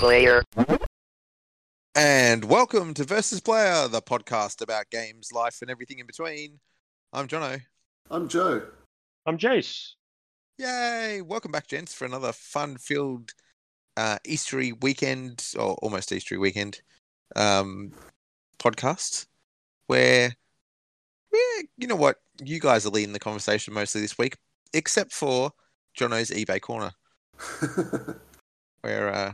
player. And welcome to Versus Player, the podcast about games, life, and everything in between. I'm Jono. I'm Joe. I'm Jace. Yay! Welcome back, gents, for another fun-filled uh, Eastery weekend, or almost Eastery weekend, um, podcast where, yeah, you know what, you guys are leading the conversation mostly this week, except for Jono's eBay corner, where uh,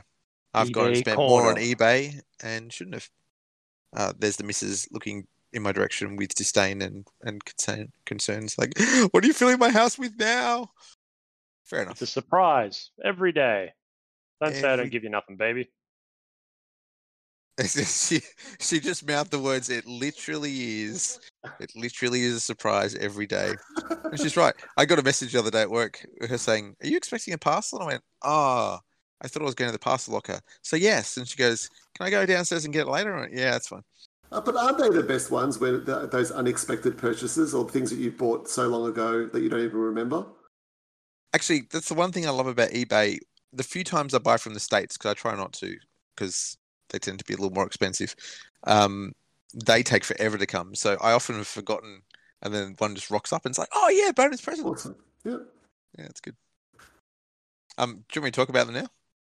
I've gone and spent more on eBay and shouldn't have. Uh, there's the missus looking in my direction with disdain and and concern, concerns. Like, what are you filling my house with now? Fair enough. It's a surprise every day. Don't say I don't give you nothing, baby. she she just mouthed the words. It literally is. It literally is a surprise every day. And she's right. I got a message the other day at work. Her saying, "Are you expecting a parcel?" And I went, "Ah, I thought I was going to the parcel locker." So yes. And she goes, "Can I go downstairs and get it later?" Went, "Yeah, that's fine." Uh, but aren't they the best ones when th those unexpected purchases or things that you bought so long ago that you don't even remember? Actually, that's the one thing I love about eBay. The few times I buy from the states, because I try not to, because they tend to be a little more expensive. Um, they take forever to come, so I often have forgotten, and then one just rocks up and it's like, "Oh yeah, bonus present." Awesome. Yeah. Yeah, that's good. Um, do you want me to talk about them now?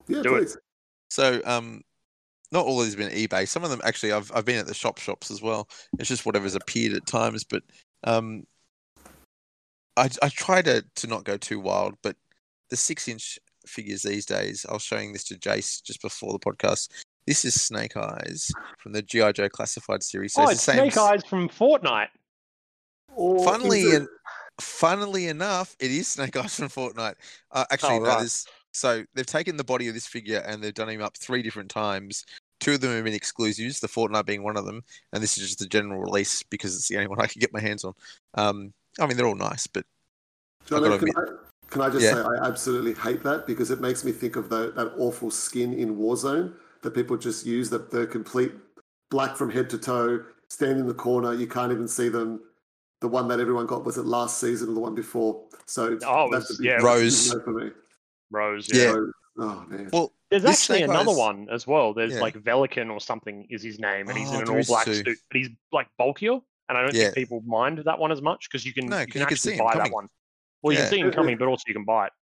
Yeah, Do it. please. So, um, not all of these have been eBay. Some of them actually, I've I've been at the shop shops as well. It's just whatever's appeared at times. But um, I I try to to not go too wild. But the six inch figures these days, I was showing this to Jace just before the podcast. This is Snake Eyes from the GI Joe Classified series. So oh, it's it's same. Snake Eyes from Fortnite. Or Funnily is it- en- funnily enough, it is Snake Eyes from Fortnite. Uh, actually, Oh, no, right. there's- so they've taken the body of this figure and they've done him up three different times. Two of them have been exclusives, the Fortnite being one of them, and this is just a general release because it's the only one I can get my hands on. Um, I mean, they're all nice, but Jono, gotta can, admit- I, can I just Yeah. say I absolutely hate that because it makes me think of the, that awful skin in Warzone that people just use, the, the complete black from head to toe, stand in the corner, you can't even see them. The one that everyone got was it last season or the one before? So Oh, it that's was- a big yeah, it was- no for me. Rose. Yeah. Yeah. Oh man. well, There's This actually another Eyes- one as well. There's Yeah. like Velican or something is his name, and he's Oh, in an all black two. suit, but he's like bulkier, and I don't Yeah. think people mind that one as much because you can No, you 'cause can you can actually see him buy coming. that one. Well, you Yeah. can see him coming, but also you can buy it.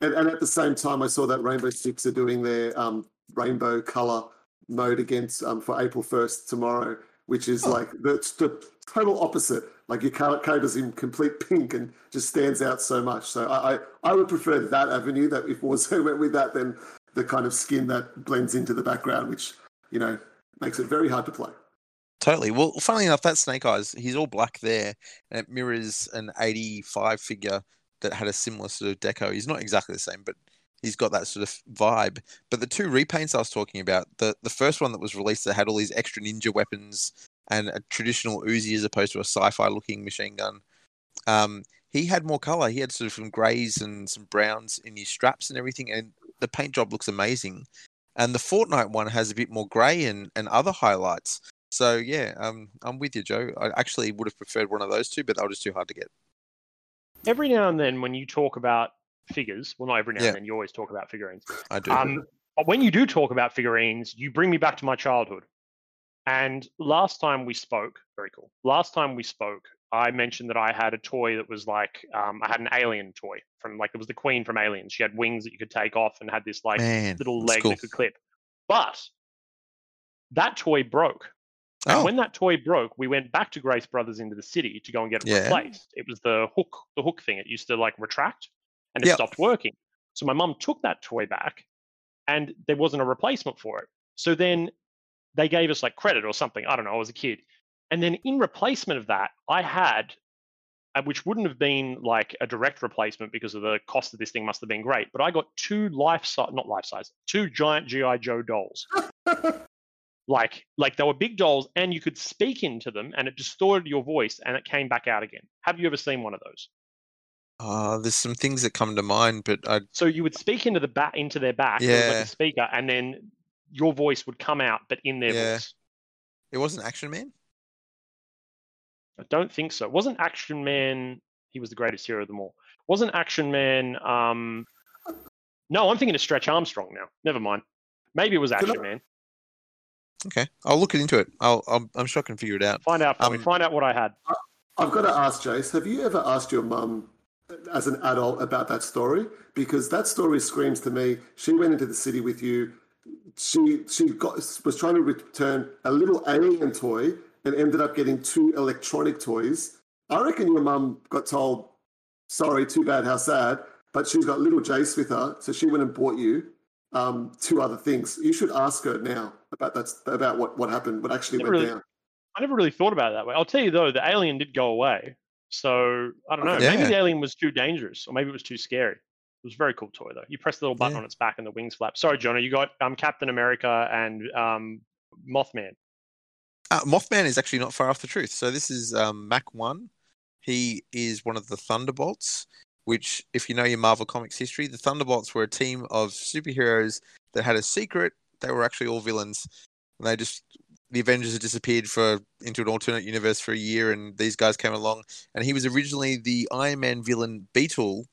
And, and at the same time, I saw that Rainbow Six are doing their um, rainbow color mode against um, for April first tomorrow, which is Oh. like the, the total opposite. Like your car- character's in complete pink and just stands out so much. So I, I, I would prefer that avenue. That if Warzone went with that, then the kind of skin that blends into the background, which you know makes it very hard to play. Totally. Well, funnily enough, that Snake Eyes, he's all black there, and it mirrors an 85 figure that had a similar sort of deco. He's not exactly the same, but he's got that sort of vibe. But the two repaints I was talking about, the, the first one that was released that had all these extra ninja weapons and a traditional Uzi as opposed to a sci-fi looking machine gun. Um, he had more color. He had sort of some grays and some browns in his straps and everything, and the paint job looks amazing. And the Fortnite one has a bit more grey and, and other highlights. So yeah, um, I'm with you, Joe. I actually would have preferred one of those two, but they were just too hard to get. Every now and then, when you talk about figures, well, not every now Yeah. and then, you always talk about figurines. I do. Um, but when you do talk about figurines, you bring me back to my childhood. And last time we spoke, very cool. Last time we spoke, I mentioned that I had a toy that was like um, I had an alien toy from like it was the Queen from Aliens. She had wings that you could take off and had this like Man, little leg cool. that could clip. But that toy broke. And Oh, when that toy broke, we went back to Grace Brothers into the city to go and get it Yeah. replaced. It was the hook, the hook thing. It used to like retract, and it Yep. stopped working. So my mum took that toy back, and there wasn't a replacement for it. So then they gave us like credit or something. I don't know. I was a kid, and then in replacement of that, I had, uh, which wouldn't have been like a direct replacement because of the cost of this thing must have been great. But I got two life size, not life size, two giant GI Joe dolls like like they were big dolls and you could speak into them and it distorted your voice and it came back out again have you ever seen one of those uh, there's some things that come to mind, but I so you would speak into the back into their back there was like Yeah. a speaker and then your voice would come out but in their Yeah. voice it wasn't Action Man. i don't think so wasn't action man he was the greatest hero of them all wasn't action man um no i'm thinking of stretch armstrong now never mind Maybe it was Can I- Action Man. Okay, I'll look into it. I'll, I'm, I'm sure I can figure it out. Find out. Um, Find out what I had. I've got to ask Jace, have you ever asked your mum as an adult about that story? Because that story screams to me, she went into the city with you, she she got was trying to return a little alien toy and ended up getting two electronic toys. I reckon your mum got told, sorry, too bad, how sad, but she's got little Jace with her, so she went and bought you um, two other things. You should ask her now about that about what, what happened, what actually went really- down. I never really thought about it that way. I'll tell you though, the alien did go away. So I don't know. Okay. Maybe the alien was too dangerous, or maybe it was too scary. It was a very cool toy though. You press the little button Yeah. on its back and the wings flap. Sorry, Jonah, you got um, Captain America and um, Mothman. Uh, Mothman is actually not far off the truth. So this is um, Mach-1. He is one of the Thunderbolts. Which, if you know your Marvel Comics history, the Thunderbolts were a team of superheroes that had a secret. They were actually all villains. And they just the Avengers had disappeared for into an alternate universe for a year, and these guys came along. And he was originally the Iron Man villain Beetle,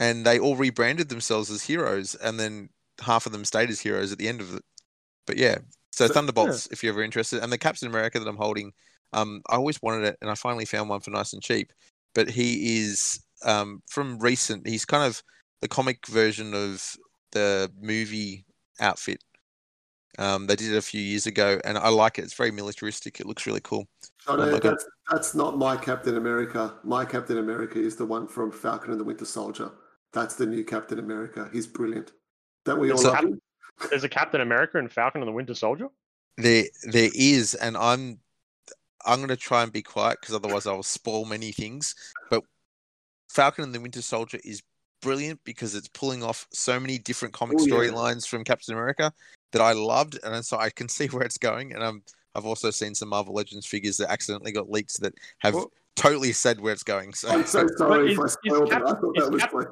and they all rebranded themselves as heroes, and then half of them stayed as heroes at the end of it. But yeah, so So- Thunderbolts, if you're ever interested, and the Captain America that I'm holding, um, I always wanted it, and I finally found one for nice and cheap. But he is um, from recent. He's kind of the comic version of the movie outfit. Um, they did it a few years ago, and I like it. It's very militaristic. It looks really cool. Oh my that's, that's not my Captain America. My Captain America is the one from Falcon and the Winter Soldier. That's the new Captain America. He's brilliant. Don't we all So- love? There's a Captain America and Falcon and the Winter Soldier. There, there is, and I'm, I'm going to try and be quiet because otherwise I will spoil many things. But Falcon and the Winter Soldier is brilliant because it's pulling off so many different comic Oh, yeah. storylines from Captain America that I loved, and so I can see where it's going. And I'm, I've also seen some Marvel Legends figures that accidentally got leaked that have Well- totally said where it's going. So I'm so sorry is- if I is spoiled it. I thought that was Cap- like,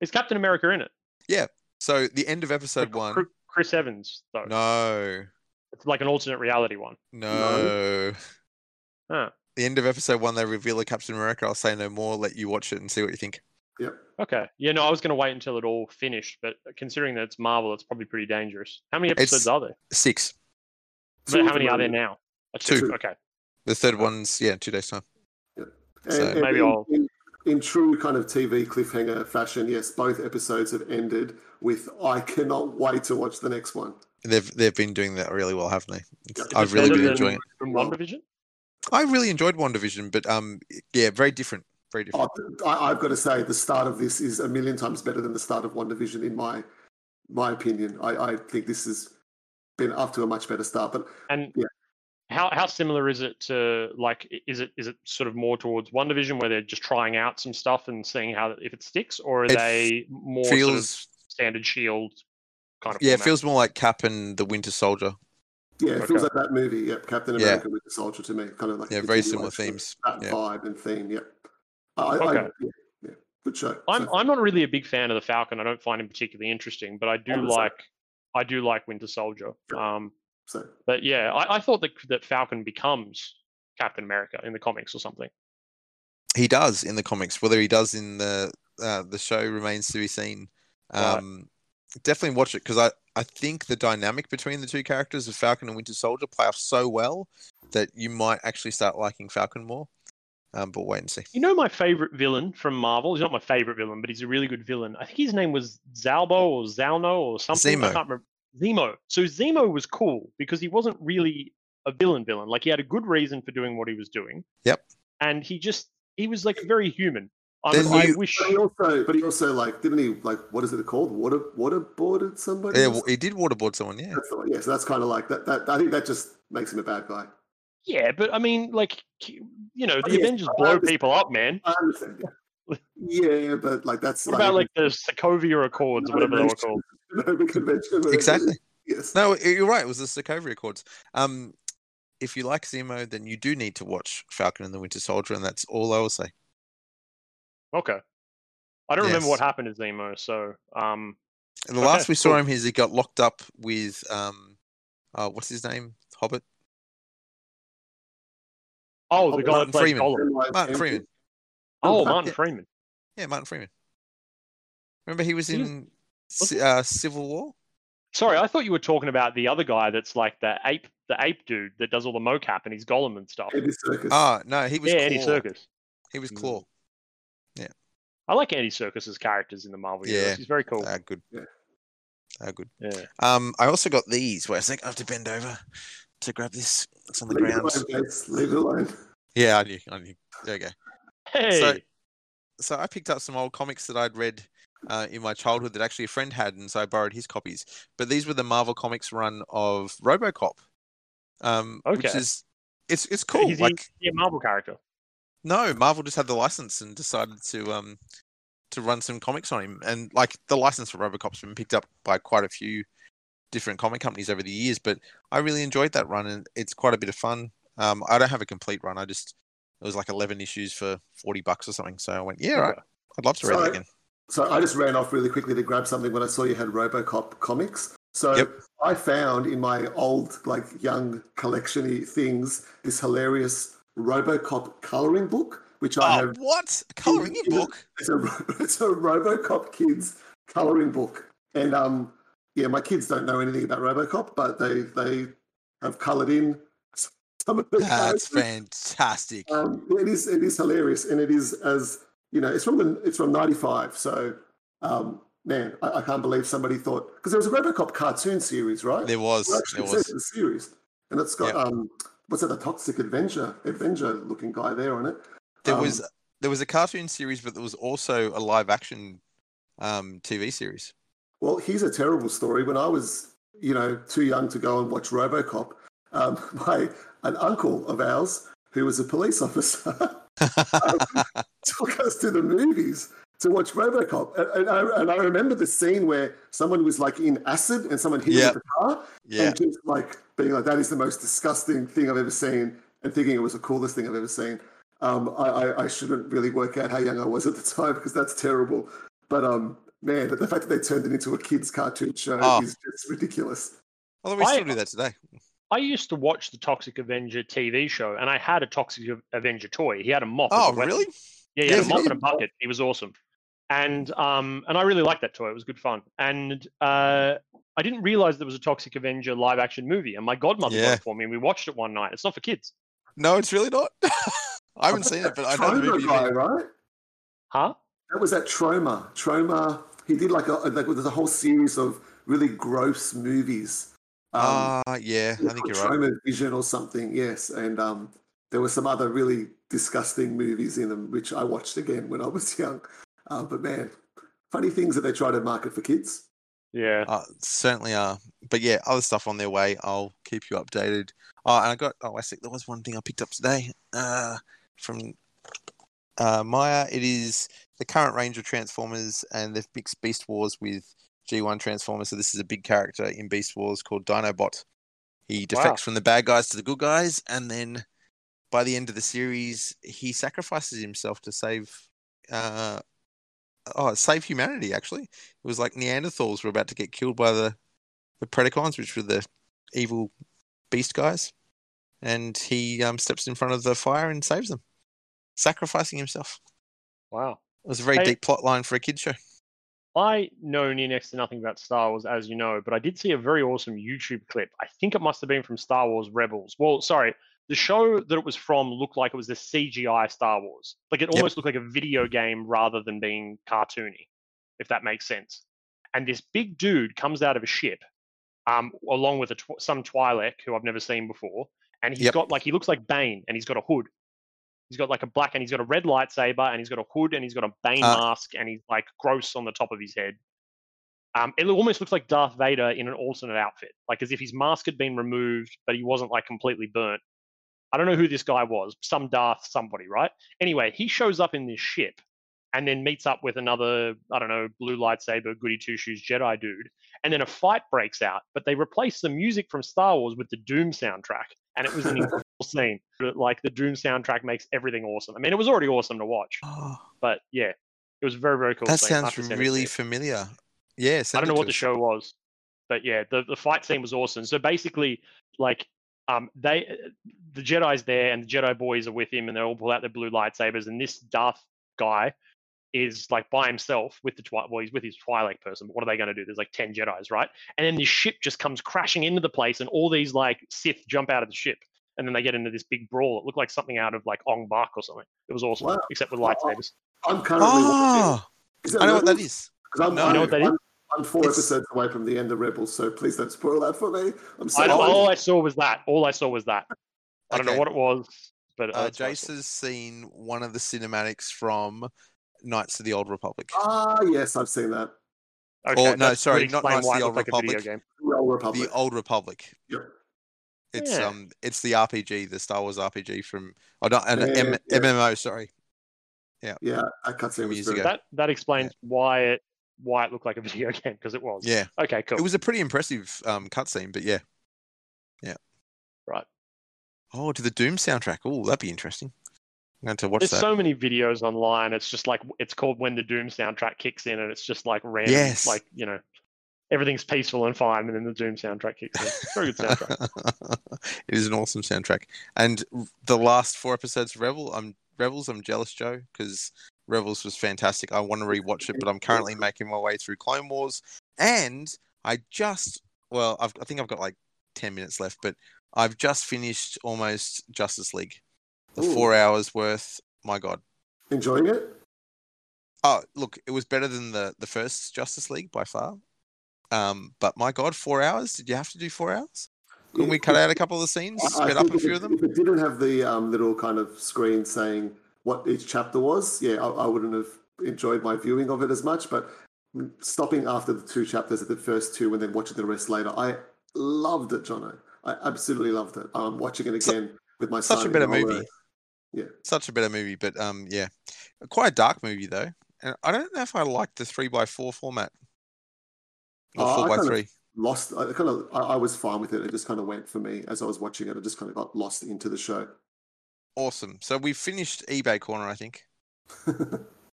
Is Captain America in it? Yeah. So the end of episode Like one. Chris Evans though. No, It's like an alternate reality one. no. Huh. The end of episode one, they reveal a Captain America. I'll say no more. Let you watch it and see what you think. Okay. Yeah, no, I was going to wait until it all finished, but considering that it's Marvel, it's probably pretty dangerous. How many episodes It's- are there? Six. But two how many are there now? Uh, Two. Okay. The third one's yeah, two days time. And, So- and Maybe in, I'll- in, in true kind of TV cliffhanger fashion, yes, both episodes have ended with "I cannot wait to watch the next one." They've they've been doing that really well, haven't they? It's- Yeah. I've really Better been enjoying it. From WandaVision? I really enjoyed WandaVision, but um, yeah, very different, very different. Oh, I, I've got to say, the start of this is a million times better than the start of WandaVision, in my my opinion. I, I think this has been up to a much better start. But And Yeah. How how similar is it to like is it is it sort of more towards WandaVision where they're just trying out some stuff and seeing how if it sticks, or are It they more sort of feels standard Shield kind of? yeah, it feels more like Cap and the Winter Soldier. yeah, it feels like that movie. Yep, Captain America with the Soldier to me, kind of like Yeah, very similar continuation themes. That Yeah. vibe and theme. Yep. I, I, Okay. yeah, yeah, good show. I'm So- I'm not really a big fan of the Falcon. I don't find him particularly interesting, but I do I'm the same. like I do like Winter Soldier. Sure. Um, so but yeah, I, I thought that that Falcon becomes Captain America in the comics or something. He does in the comics. Whether he does in the uh, the show remains to be seen. Right. Um, Definitely watch it because I, I think the dynamic between the two characters of Falcon and Winter Soldier play off so well that you might actually start liking Falcon more. Um, but wait and see. You know my favorite villain from Marvel? He's not my favorite villain, but he's a really good villain. I think his name was Zalbo or Zalno or something. I can't remember. Zemo. So Zemo was cool because he wasn't really a villain villain. Like he had a good reason for doing what he was doing. Yep. And he just he was like very human. I, Then mean, I you- wish But he also, but he also like, didn't he like what is it called? Water, waterboarded somebody. Yeah, or well, he did waterboard someone. Yeah, That's the one. Yeah, so that's kind of like that, that. I think that just makes him a bad guy. Yeah, but I mean, like, you know, Oh, the yes, Avengers I blow understand. people up, man. I understand. Yeah, yeah but like that's What like about like the Sokovia Accords, or whatever they were called? Nova Convention. exactly. Yes. No, you're right. It was the Sokovia Accords. Um, if you like Zemo, then you do need to watch Falcon and the Winter Soldier, and that's all I will say. Okay. I don't remember what happened to Zemo, so um, And the Okay, last we saw cool. him, is he got locked up with um, uh, what's his name? Hobbit. oh, Oh, the guy Martin played Freeman. Gollum. Martin Freeman. Oh, Oh, Martin yeah. Freeman. Yeah, Martin Freeman. Remember He was- in was Ci- uh, Civil War. Sorry, I thought you were talking about the other guy that's like the ape, the ape dude that does all the mocap and he's Gollum and stuff. Andy Serkis. Ah, no, he was yeah, Claw. Andy Serkis. He was Mm. Yeah, I like Andy Serkis's characters in the Marvel Yeah. universe. He's very cool. Ah, good. Yeah. Ah, good. Yeah. Um, I also got these where I think I have to bend over to grab this. It's on the Leave it ground. alone, Leave it alone. Yeah, I knew. I knew. There you go. Hey. so I picked up some old comics that I'd read uh, in my childhood that actually a friend had, and so I borrowed his copies. But these were the Marvel Comics run of RoboCop, um, which is it's it's cool. Is he like he a Marvel character? no, Marvel just had the license and decided to um to run some comics on him, and like the license for RoboCop's been picked up by quite a few different comic companies over the years. But I really enjoyed that run, and it's quite a bit of fun. Um, I don't have a complete run. I just it was like eleven issues for forty bucks or something. So I went, yeah, right. I'd love to read So- that again. So I just ran off really quickly to grab something when I saw you had RoboCop comics. So Yep. I found in my old, like young collectiony things, this hilarious RoboCop coloring book, which I Oh, have. what? A coloring in in book? It's a it's a RoboCop kids coloring book, and um, yeah, my kids don't know anything about RoboCop, but they they have coloured in some of the That's characters. fantastic. Um, it is it is hilarious, and it is as you know, it's from the it's from '95. So, um, man, I, I can't believe somebody thought because there was a RoboCop cartoon series, right? There was. Well, There was. the series, and it's got Yep. um, what's that? The Toxic Avenger, Avenger looking guy there on it. There Um, was there was a cartoon series, but there was also a live action um, TV series. Well, here's a terrible story. When I was, you know, too young to go and watch RoboCop, um, my an uncle of ours who was a police officer took us to the movies to watch RoboCop, and, and, I, and I remember the scene where someone was like in acid and someone hit him Yeah. with car, yeah. and just like being like, "That is the most disgusting thing I've ever seen," and thinking it was the coolest thing I've ever seen. Um, I, I, I shouldn't really work out how young I was at the time because that's terrible. But um, man, the fact that they turned it into a kids' cartoon show Oh. is just ridiculous. Although we I- still do that today. I used to watch the Toxic Avenger TV show, and I had a Toxic Avenger toy. He had a mop. Oh, a weapon. really? Yeah, he Yeah, had a mop and a bucket. He was awesome, and um, and I really liked that toy. It was good fun. And uh, I didn't realize there was a Toxic Avenger live action movie, and my godmother got Yeah. it for me, and we watched it one night. It's not for kids, No, it's really not. I haven't seen it, but I know the movie. guy, right? huh? That was that Troma. Troma. He did like a like there's a whole series of really gross movies. Um, Ah, yeah, I think you're right. Troma Vision or something. Yes, and um, there were some other really disgusting movies in them, which I watched again when I was young. Uh, but man, funny things that they try to market for kids. Yeah. Uh, certainly are. But yeah, other stuff on their way. I'll keep you updated. Oh, and I got. Oh, I think there was one thing I picked up today. Uh, from uh, Maya. It is the current range of Transformers, and they've mixed Beast Wars with G1 Transformers. So this is a big character in Beast Wars called Dinobot. He defects from the bad guys to the good guys, and then by the end of the series, he sacrifices himself to save. Uh, oh, save humanity. Actually, it was like Neanderthals were about to get killed by the the Predacons, which were the evil beast guys, and he um, steps in front of the fire and saves them, sacrificing himself. Wow. It was a very Hey- deep plot line for a kid show. I know near next to nothing about Star Wars, as you know, but I did see a very awesome YouTube clip. I think it must have been from Star Wars Rebels. Well, sorry, the show that it was from looked like it was the CGI Star Wars. Like it Yep. almost looked like a video game rather than being cartoony, if that makes sense. And this big dude comes out of a ship, um, along with a tw- some Twi'lek who I've never seen before, and he's Yep. got like he looks like Bane, and he's got a hood. He's got like a black, and he's got a red lightsaber, and he's got a hood, and he's got a Bane Uh, mask, and he's like gross on the top of his head. Um, it almost looks like Darth Vader in an alternate outfit, like as if his mask had been removed, but he wasn't like completely burnt. I don't know who this guy was, some Darth somebody, right? Anyway, he shows up in this ship and then meets up with another, I don't know, blue lightsaber, goody two shoes Jedi dude. And then a fight breaks out, but they replace the music from Star Wars with the Doom soundtrack. And it was an incredible scene. Like the Doom soundtrack makes everything awesome. I mean, it was already awesome to watch, Oh, but yeah, it was very, very cool. that scene. Sounds really familiar. Yeah, I don't know what the show was, but yeah, the, the fight scene was awesome. So basically, like, um, they the Jedi's there and the Jedi boys are with him, and they all pull out their blue lightsabers, and this Darth guy is like by himself with the Twi'lek. Well, he's with his Twi'lek person. But what are they going to do? There's like ten Jedi's, right? And then this ship just comes crashing into the place, and all these like Sith jump out of the ship, and then they get into this big brawl. It looked like something out of like Ong Bak or something. It was awesome, Wow. except with lightsabers. I'm currently watching. Oh, Is it I know what that is Rebels? is. 'Cause I'm, No. You know what that is? I'm, I'm four It's- episodes away from the end of Rebels, so please don't spoil that for me. I'm I so don't, excited. all I saw was that. All I saw was that. I don't know what it was, but uh, Uh, that's what I Jace has seen one of the cinematics from Knights of the Old Republic. Ah, yes, I've seen that. Okay, Or, no, sorry, not Knights of the Old like Republic. game. The Old Republic. The Old Republic. Yep. It's Yeah. um, it's the RPG, the Star Wars RPG from, oh, not an Yeah, M- yeah. MMO. Sorry. Yeah, that cutscene From was years ago. That that explains why it why it looked like a video game because it was. Yeah, Okay, cool. it was a pretty impressive um cutscene, but yeah, yeah. Right. Oh, to the Doom soundtrack. Oh, that'd be interesting. I'm going to watch There's that. so many videos online. It's just like it's called when the Doom soundtrack kicks in, and it's just like random, Yes. like you know, everything's peaceful and fine, and then the Doom soundtrack kicks in. Very good soundtrack. it is an awesome soundtrack. And the last four episodes of Rebel, I'm Rebels. I'm jealous, Joe, because Rebels was fantastic. I want to rewatch it, but I'm currently making my way through Clone Wars, and I just well, I've, I think I've got like ten minutes left, but I've just finished almost Justice League, the Ooh. four hours worth. My God. enjoying it. Oh, look, it was better than the the first Justice League by far. Um, but my God, four hours? Did you have to do four hours? Couldn't we cut out a couple of the scenes, I- I sped up a few it- of them? If it didn't have the um, little kind of screen saying what each chapter was, yeah, I, I wouldn't have enjoyed my viewing of it as much. But stopping after the two chapters at the first two and then watching the rest later, I loved it, Jono. I absolutely loved it. I'm watching it again with my son. Such a better movie. Yeah. Such a better movie, but um, yeah, quite a dark movie though. And I don't know if I like the three by four format or Oh, I four by kind of- three. Lost. I kind of. I, I was fine with it. It just kind of went for me as I was watching it. I just kind of got lost into the show. Awesome. So we finished eBay corner, I think.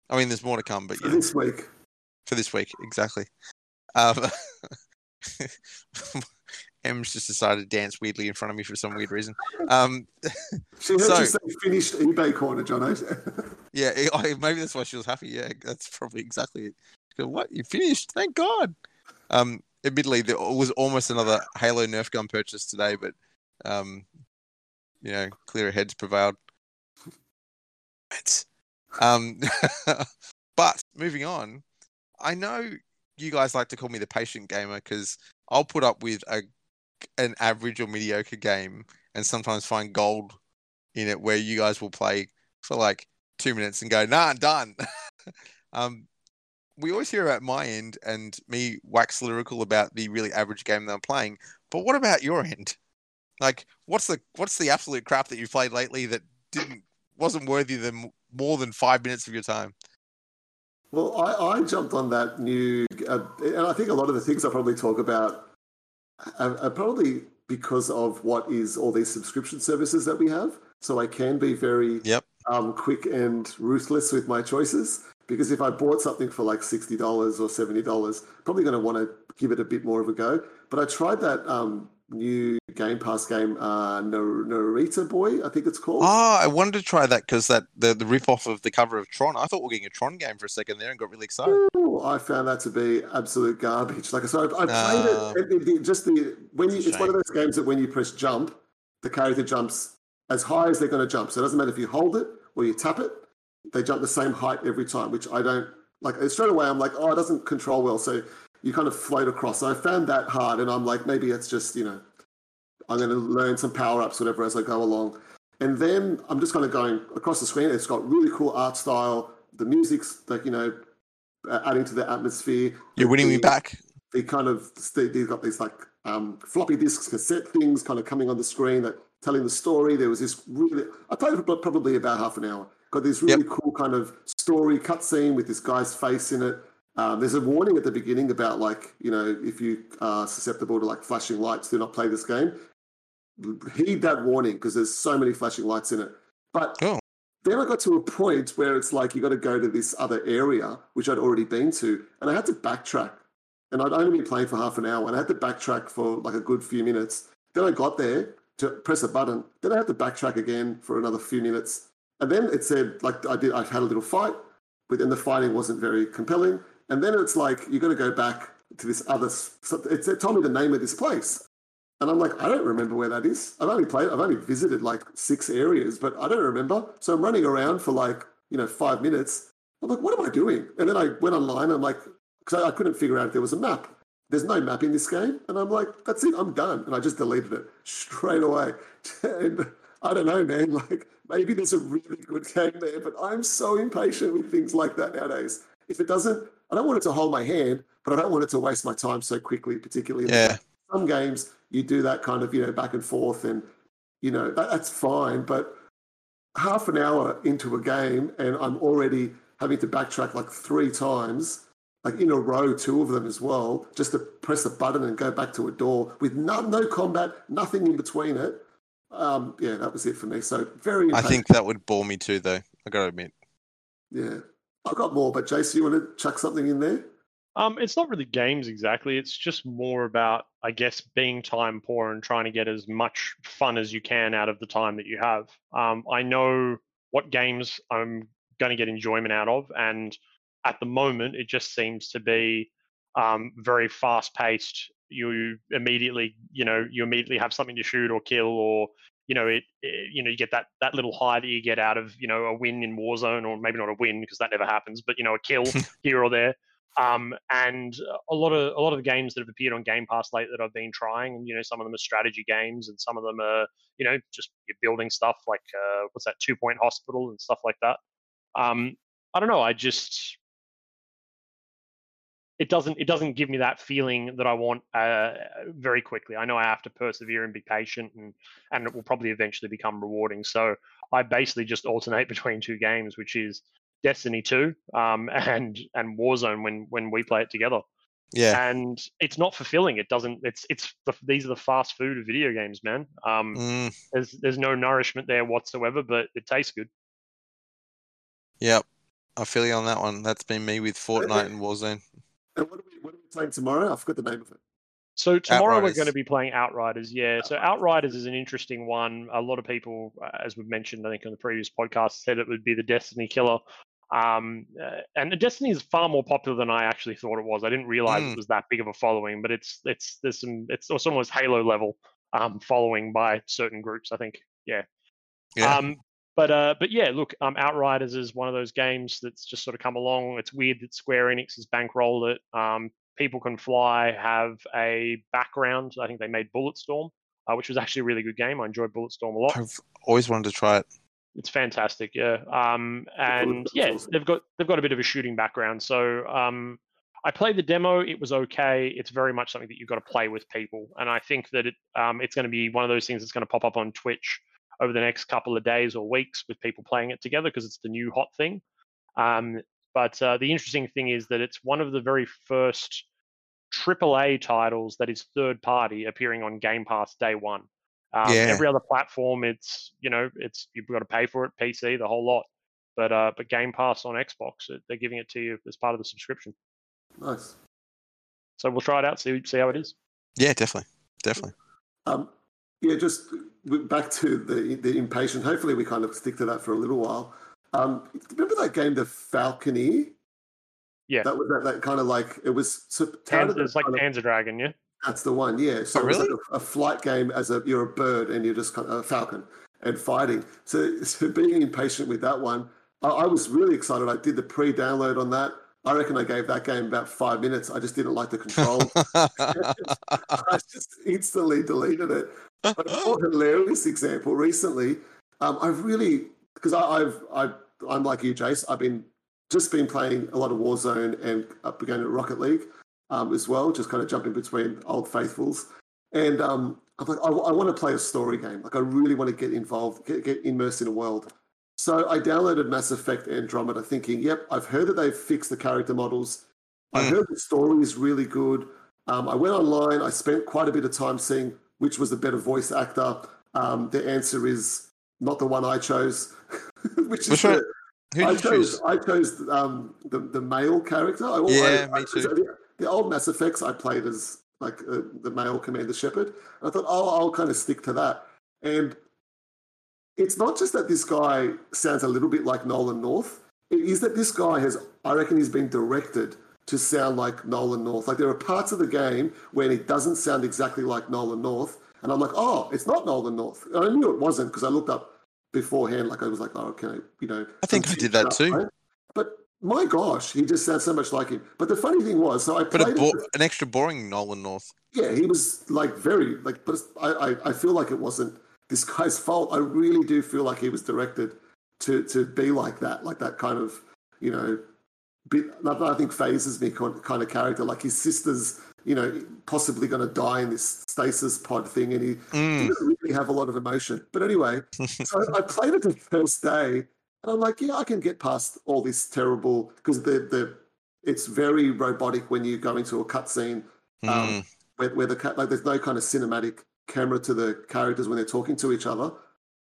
I mean, there's more to come, but For yeah, this week. for this week, exactly. Um, Em's just decided to dance weirdly in front of me for some weird reason. Um, She heard So- you say finished eBay corner, Jono. yeah, it- maybe that's why she was happy. Yeah, that's probably exactly it. Go, what? You finished? Thank God. Um, admittedly, there was almost another Halo Nerf gun purchase today, but um, you know, clearer heads prevailed. Um, but moving on, I know you guys like to call me the patient gamer because I'll put up with a an average or mediocre game and sometimes find gold in it where you guys will play for like two minutes and go, nah, done. um, we always hear about my end and me wax lyrical about the really average game that I'm playing. But what about your end? Like, what's the what's the absolute crap that you played lately that didn't wasn't worthy than more than five minutes of your time? Well, I, I jumped on that new, uh, and I think a lot of the things I probably talk about are, are probably because of what is all these subscription services that we have. So I can be very Yep. um, quick and ruthless with my choices. Because if I bought something for like sixty dollars or seventy dollars, probably going to want to give it a bit more of a go. But I tried that um, new Game Pass game, uh, Narita Boy, I think it's called. Oh, I wanted to try that because that the, the rip off of the cover of Tron. I thought we were getting a Tron game for a second there and got really excited. Ooh, I found that to be absolute garbage. Like so, I, I played Ah. it, it, it- Just the when you, It's one of those games that when you press jump, the character jumps as high as they're going to jump. So it doesn't matter if you hold it or you tap it; they jump the same height every time. Which I don't like. Straight away, I'm like, oh, it doesn't control well. So you kind of float across. So I found that hard, and I'm like, maybe it's just you know, I'm going to learn some power ups, whatever, as I go along. And then I'm just kind of going across the screen. It's got really cool art style. The music's like you know, adding to the atmosphere. You're winning me back. They kind of they, they've got these like um, floppy disks, cassette things, kind of coming on the screen that telling the story. There was this really I played it for probably about half an hour. Got this really cool kind of story cutscene with this guy's face in it. Um, there's a warning at the beginning about like you know if you are susceptible to like flashing lights, do not play this game. Heed that warning because there's so many flashing lights in it. But Oh. then I got to a point where it's like you got to go to this other area, which I'd already been to, and I had to backtrack. And I'd only been playing for half an hour, and I had to backtrack for like a good few minutes. Then I got there to press a button. Then I had to backtrack again for another few minutes, and then it said like I did. I had a little fight. but then the fighting wasn't very compelling. And then it's like you got to go back to this other. It's, it told me the name of this place, and I'm like, I don't remember where that is. I've only played. I've only visited like six areas, but I don't remember. So I'm running around for like you know five minutes. I'm like, what am I doing? And then I went online. I'm like, because I, I couldn't figure out if there was a map. There's no map in this game, and I'm like, that's it. I'm done, and I just deleted it straight away. and I don't know, man. Like maybe there's a really good game there, but I'm so impatient with things like that nowadays. If it doesn't, I don't want it to hold my hand, but I don't want it to waste my time so quickly, particularly. Yeah. Some games you do that kind of, you know, back and forth and, you know, that, that's fine. But half an hour into a game and I'm already having to backtrack like three times, like in a row, two of them as well, just to press a button and go back to a door with no, no combat, nothing in between it. Um, yeah, that was it for me. So very. I think that would bore me too, though. I got to admit. Yeah, I've got more, but Jason, you want to chuck something in there? Um, it's not really games exactly. It's just more about, I guess, being time poor and trying to get as much fun as you can out of the time that you have. Um, I know what games I'm going to get enjoyment out of, and at the moment, it just seems to be um, very fast paced. You immediately, you know, you immediately have something to shoot or kill, or you know, it, it, you know, you get that that little high that you get out of, you know, a win in Warzone, or maybe not a win because that never happens, but you know, a kill here or there. Um, and a lot of a lot of the games that have appeared on Game Pass late that I've been trying, and you know, some of them are strategy games, and some of them are you know just you're building stuff like uh, what's that Two Point Hospital and stuff like that. Um, I don't know. I just it doesn't it doesn't give me that feeling that I want uh, very quickly. I know I have to persevere and be patient, and and it will probably eventually become rewarding. So I basically just alternate between two games, which is Destiny 2 um, and and Warzone when when we play it together. Yeah. And it's not fulfilling. It doesn't. It's it's the, these are the fast food of video games, man. Um, Mm, there's there's no nourishment there whatsoever, but it tastes good. yep. I feel you on that one. That's been me with Fortnite and Warzone. And what are we, what are we playing tomorrow? I forgot the name of it. So tomorrow Outriders. we're going to be playing Outriders. Yeah. So Outriders is an interesting one. A lot of people, uh, as we've mentioned, I think on the previous podcast, said it would be the Destiny killer. Um, uh, and the Destiny is far more popular than I actually thought it was. I didn't realize Mm. it was that big of a following, but it's it's there's some it's it's almost Halo level um, following by certain groups. I think. Yeah. Yeah. Um, but uh, but yeah, look, um, Outriders is one of those games that's just sort of come along. It's weird that Square Enix has bankrolled it. Um, People Can Fly have a background. I think they made Bulletstorm, uh, which was actually a really good game. I enjoyed Bulletstorm a lot. I've always wanted to try it. It's fantastic, yeah. Um, and that's yeah, they've got they've got a bit of a shooting background. So um, I played the demo. It was okay. It's very much something that you've got to play with people, and I think that it um, it's going to be one of those things that's going to pop up on Twitch over the next couple of days or weeks with people playing it together because it's the new hot thing. Um, but uh, the interesting thing is that it's one of the very first AAA titles that is third party appearing on Game Pass day one. Um, Yeah. Every other platform, it's you know, it's you've got to pay for it, PC, the whole lot. But uh, but Game Pass on Xbox, it- they're giving it to you as part of the subscription. Nice. So we'll try it out, see see how it is. Yeah, definitely. Definitely. Um, yeah, just w- back to the the impatient. Hopefully, we kind of stick to that for a little while. Um, remember that game, the Falconeer? Yeah. that was that, that kind of like it was. So, Pan- it's like kind Panzer Dragoon, yeah. that's the one. Yeah. So Oh, it was really? like a, a flight game as a you're a bird and you're just kind of a falcon and fighting. So, so being impatient with that one, I, I was really excited. I did the pre-download on that. I reckon I gave that game about five minutes. I just didn't like the control. I just instantly deleted it. But a more hilarious example recently, um, I've really because I've I I'm like you, Jace. I've been just been playing a lot of Warzone and up again at Rocket League um, as well, just kind of jumping between old faithfuls. And um, I'm like, I, want to play a story game. Like, I really want to get involved, get, get immersed in a world. So I downloaded Mass Effect Andromeda, thinking, "Yep, I've heard that they've fixed the character models. I Mm. heard the story is really good." Um, I went online. I spent quite a bit of time seeing which was the better voice actor. Um, the answer is not the one I chose, which is the, I chose choose? I chose um, the the male character. I, Yeah, I, me too. The, the old Mass Effects I played as like uh, the male Commander Shepard. I thought, oh, I'll kind of stick to that. And it's not just that this guy sounds a little bit like Nolan North. is that this guy has, I reckon, he's been directed to sound like Nolan North. Like there are parts of the game where it doesn't sound exactly like Nolan North, and I'm like, oh, it's not Nolan North. And I knew it wasn't because I looked up beforehand. Like I was like, oh, okay, you know. I think I did that too. Right? But my gosh, he just sounds so much like him. But the funny thing was, so I But played. bo- it- an extra boring Nolan North. yeah, he was like very like, but I, I I feel like it wasn't this guy's fault. I really do feel like he was directed to to be like that, like that kind of you know, bit I think phases me kind kind of character. Like his sister's you know possibly going to die in this stasis pod thing, and he Mm. didn't really have a lot of emotion. But anyway, so I played it the first day, and I'm like, yeah, I can get past all this terrible because the the it's very robotic when you go into a cutscene um, Mm. where, where the like there's no kind of cinematic camera to the characters when they're talking to each other.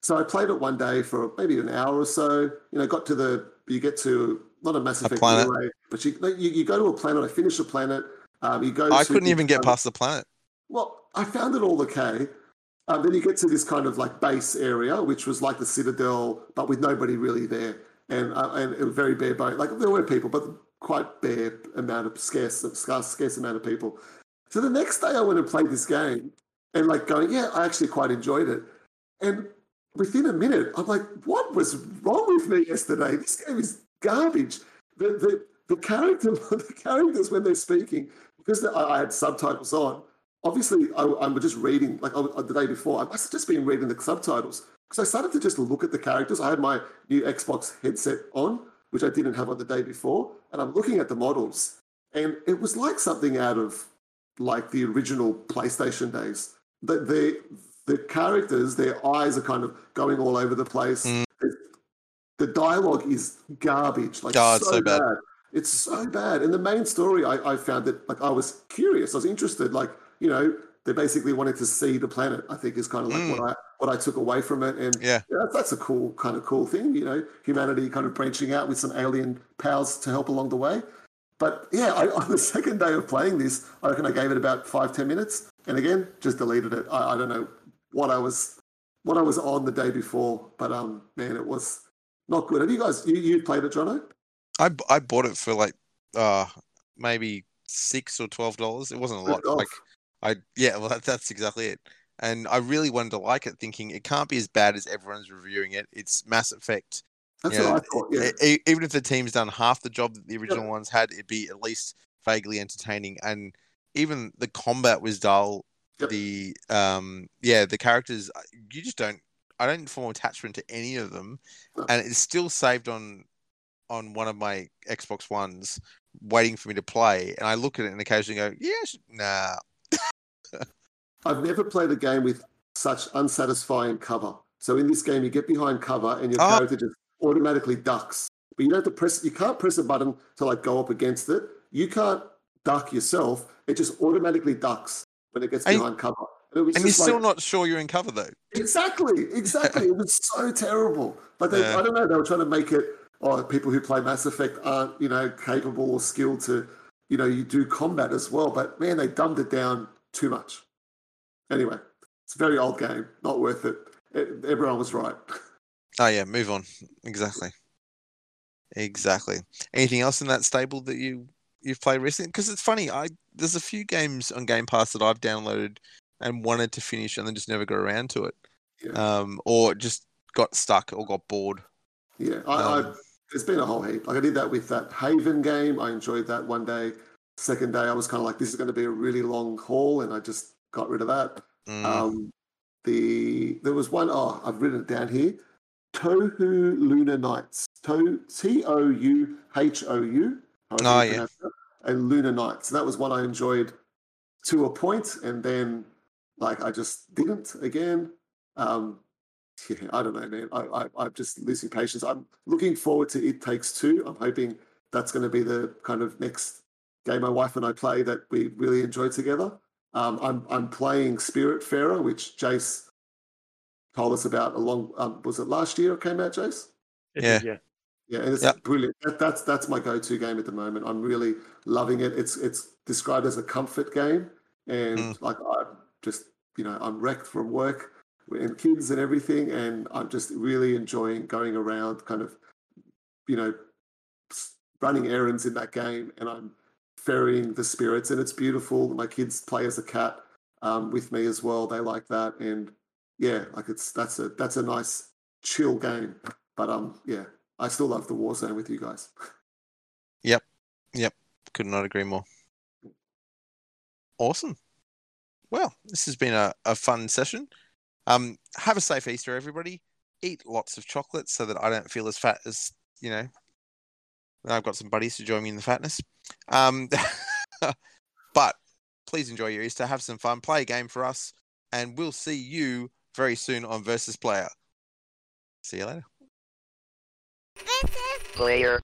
So I played it one day for maybe an hour or so. You know, got to the you get to not a massive A planet. relay, but you, you you go to a planet. I finish a planet. Um, you go. I couldn't even get past the planet. well, I found it all okay. Um, then you get to this kind of like base area, which was like the Citadel, but with nobody really there, and uh, and it was very bare bone. Like there were people, but quite bare amount of scarce, scarce, scarce amount of people. So the next day, I went and played this game, and like going, yeah, I actually quite enjoyed it. And within a minute, I'm like, what was wrong with me yesterday? This game is garbage. The the the character, the characters when they're speaking, because I, I had subtitles on. Obviously, I, I'm just reading like I, the day before. I must have just been reading the subtitles because I started to just look at the characters. I had my new Xbox headset on, which I didn't have on the day before, and I'm looking at the models, and it was like something out of like the original PlayStation days. The the the characters, their eyes are kind of going all over the place. Mm. The dialogue is garbage. Like Oh, it's so bad. It's so bad. And the main story, I, I found that like I was curious, I was interested. Like you know, they basically wanted to see the planet. I think is kind of like Mm. what I what I took away from it. And Yeah. that's a cool kind of cool thing. You know, humanity kind of branching out with some alien powers to help along the way. But yeah, I, on the second day of playing this, I reckon I gave it about five ten minutes, and again just deleted it. I, I don't know what I was what I was on the day before, but um, man, it was not good. Have you guys you, you played it, Jono? I bought it for like uh maybe six or twelve dollars. It wasn't a lot. Like I yeah, well that, that's exactly it. And I really wanted to like it, thinking it can't be as bad as everyone's reviewing it. It's Mass Effect. That's Yeah, what I thought. Yeah, E- e- even if the team's done half the job that the original ones had, it'd be at least vaguely entertaining. And even the combat was dull. Yep. The um yeah, the characters uh, you just don't. I don't form attachment to any of them, and it's still saved on on one of my Xbox Ones, waiting for me to play. And I look at it and occasionally go, "Yeah, nah." I've never played a game with such unsatisfying cover. So in this game, you get behind cover and your Oh. character just automatically ducks. But you don't have to press. You can't press a button to like go up against it. You can't duck yourself. It just automatically ducks when it gets And- behind cover. And, And you're just still like, not sure you're in cover though. Exactly, exactly. it was so terrible. Like they, Yeah. I don't know, they were trying to make it. Oh, people who play Mass Effect aren't, you know, capable or skilled to, you know, you do combat as well. But man, they dumbed it down too much. Anyway, it's a very old game, not worth it. it everyone was right. Oh yeah, move on. Exactly. Exactly. Anything else in that stable that you you've played recently? Because it's funny, I there's a few games on Game Pass that I've downloaded and wanted to finish and then just never got around to it. Yeah. Um, or just got stuck or got bored. Yeah, I, I, Um, there's been a whole heap. Like I did that with that Haven game. I enjoyed that one day. Second day, I was kind of like, this is going to be a really long haul, and I just got rid of that. Mm, Um, the there was one oh I've written it down here. Touhou Luna Nights. To T O U H O U. Oh, yeah. And Luna Nights. That was one I enjoyed to a point, and then like I just didn't again. Um, yeah, I don't know, man. I, I I'm just losing patience. I'm looking forward to It Takes Two. I'm hoping that's going to be the kind of next game my wife and I play that we really enjoy together. Um, I'm I'm playing Spiritfarer, which Jace told us about a long. Um, was it last year it came out, Jace? Yeah. yeah. Yeah, and it's Yeah. brilliant. That, that's that's my go-to game at the moment. I'm really loving it. It's it's described as a comfort game, and Mm. like I'm just you know I'm wrecked from work and kids and everything, and I'm just really enjoying going around, kind of you know running errands in that game, and I'm ferrying the spirits, and it's beautiful. My kids play as a cat um, with me as well. They like that, and yeah, like it's that's a that's a nice chill game. But um, yeah, I still love the Warzone with you guys. Yep, yep, could not agree more. Awesome. Well, this has been a, a fun session. Um, have a safe Easter, everybody. Eat lots of chocolate so that I don't feel as fat as you know. I've got some buddies to join me in the fatness. Um, but please enjoy your Easter. Have some fun. Play a game for us, and we'll see you very soon on Versus Player. See you later. Player.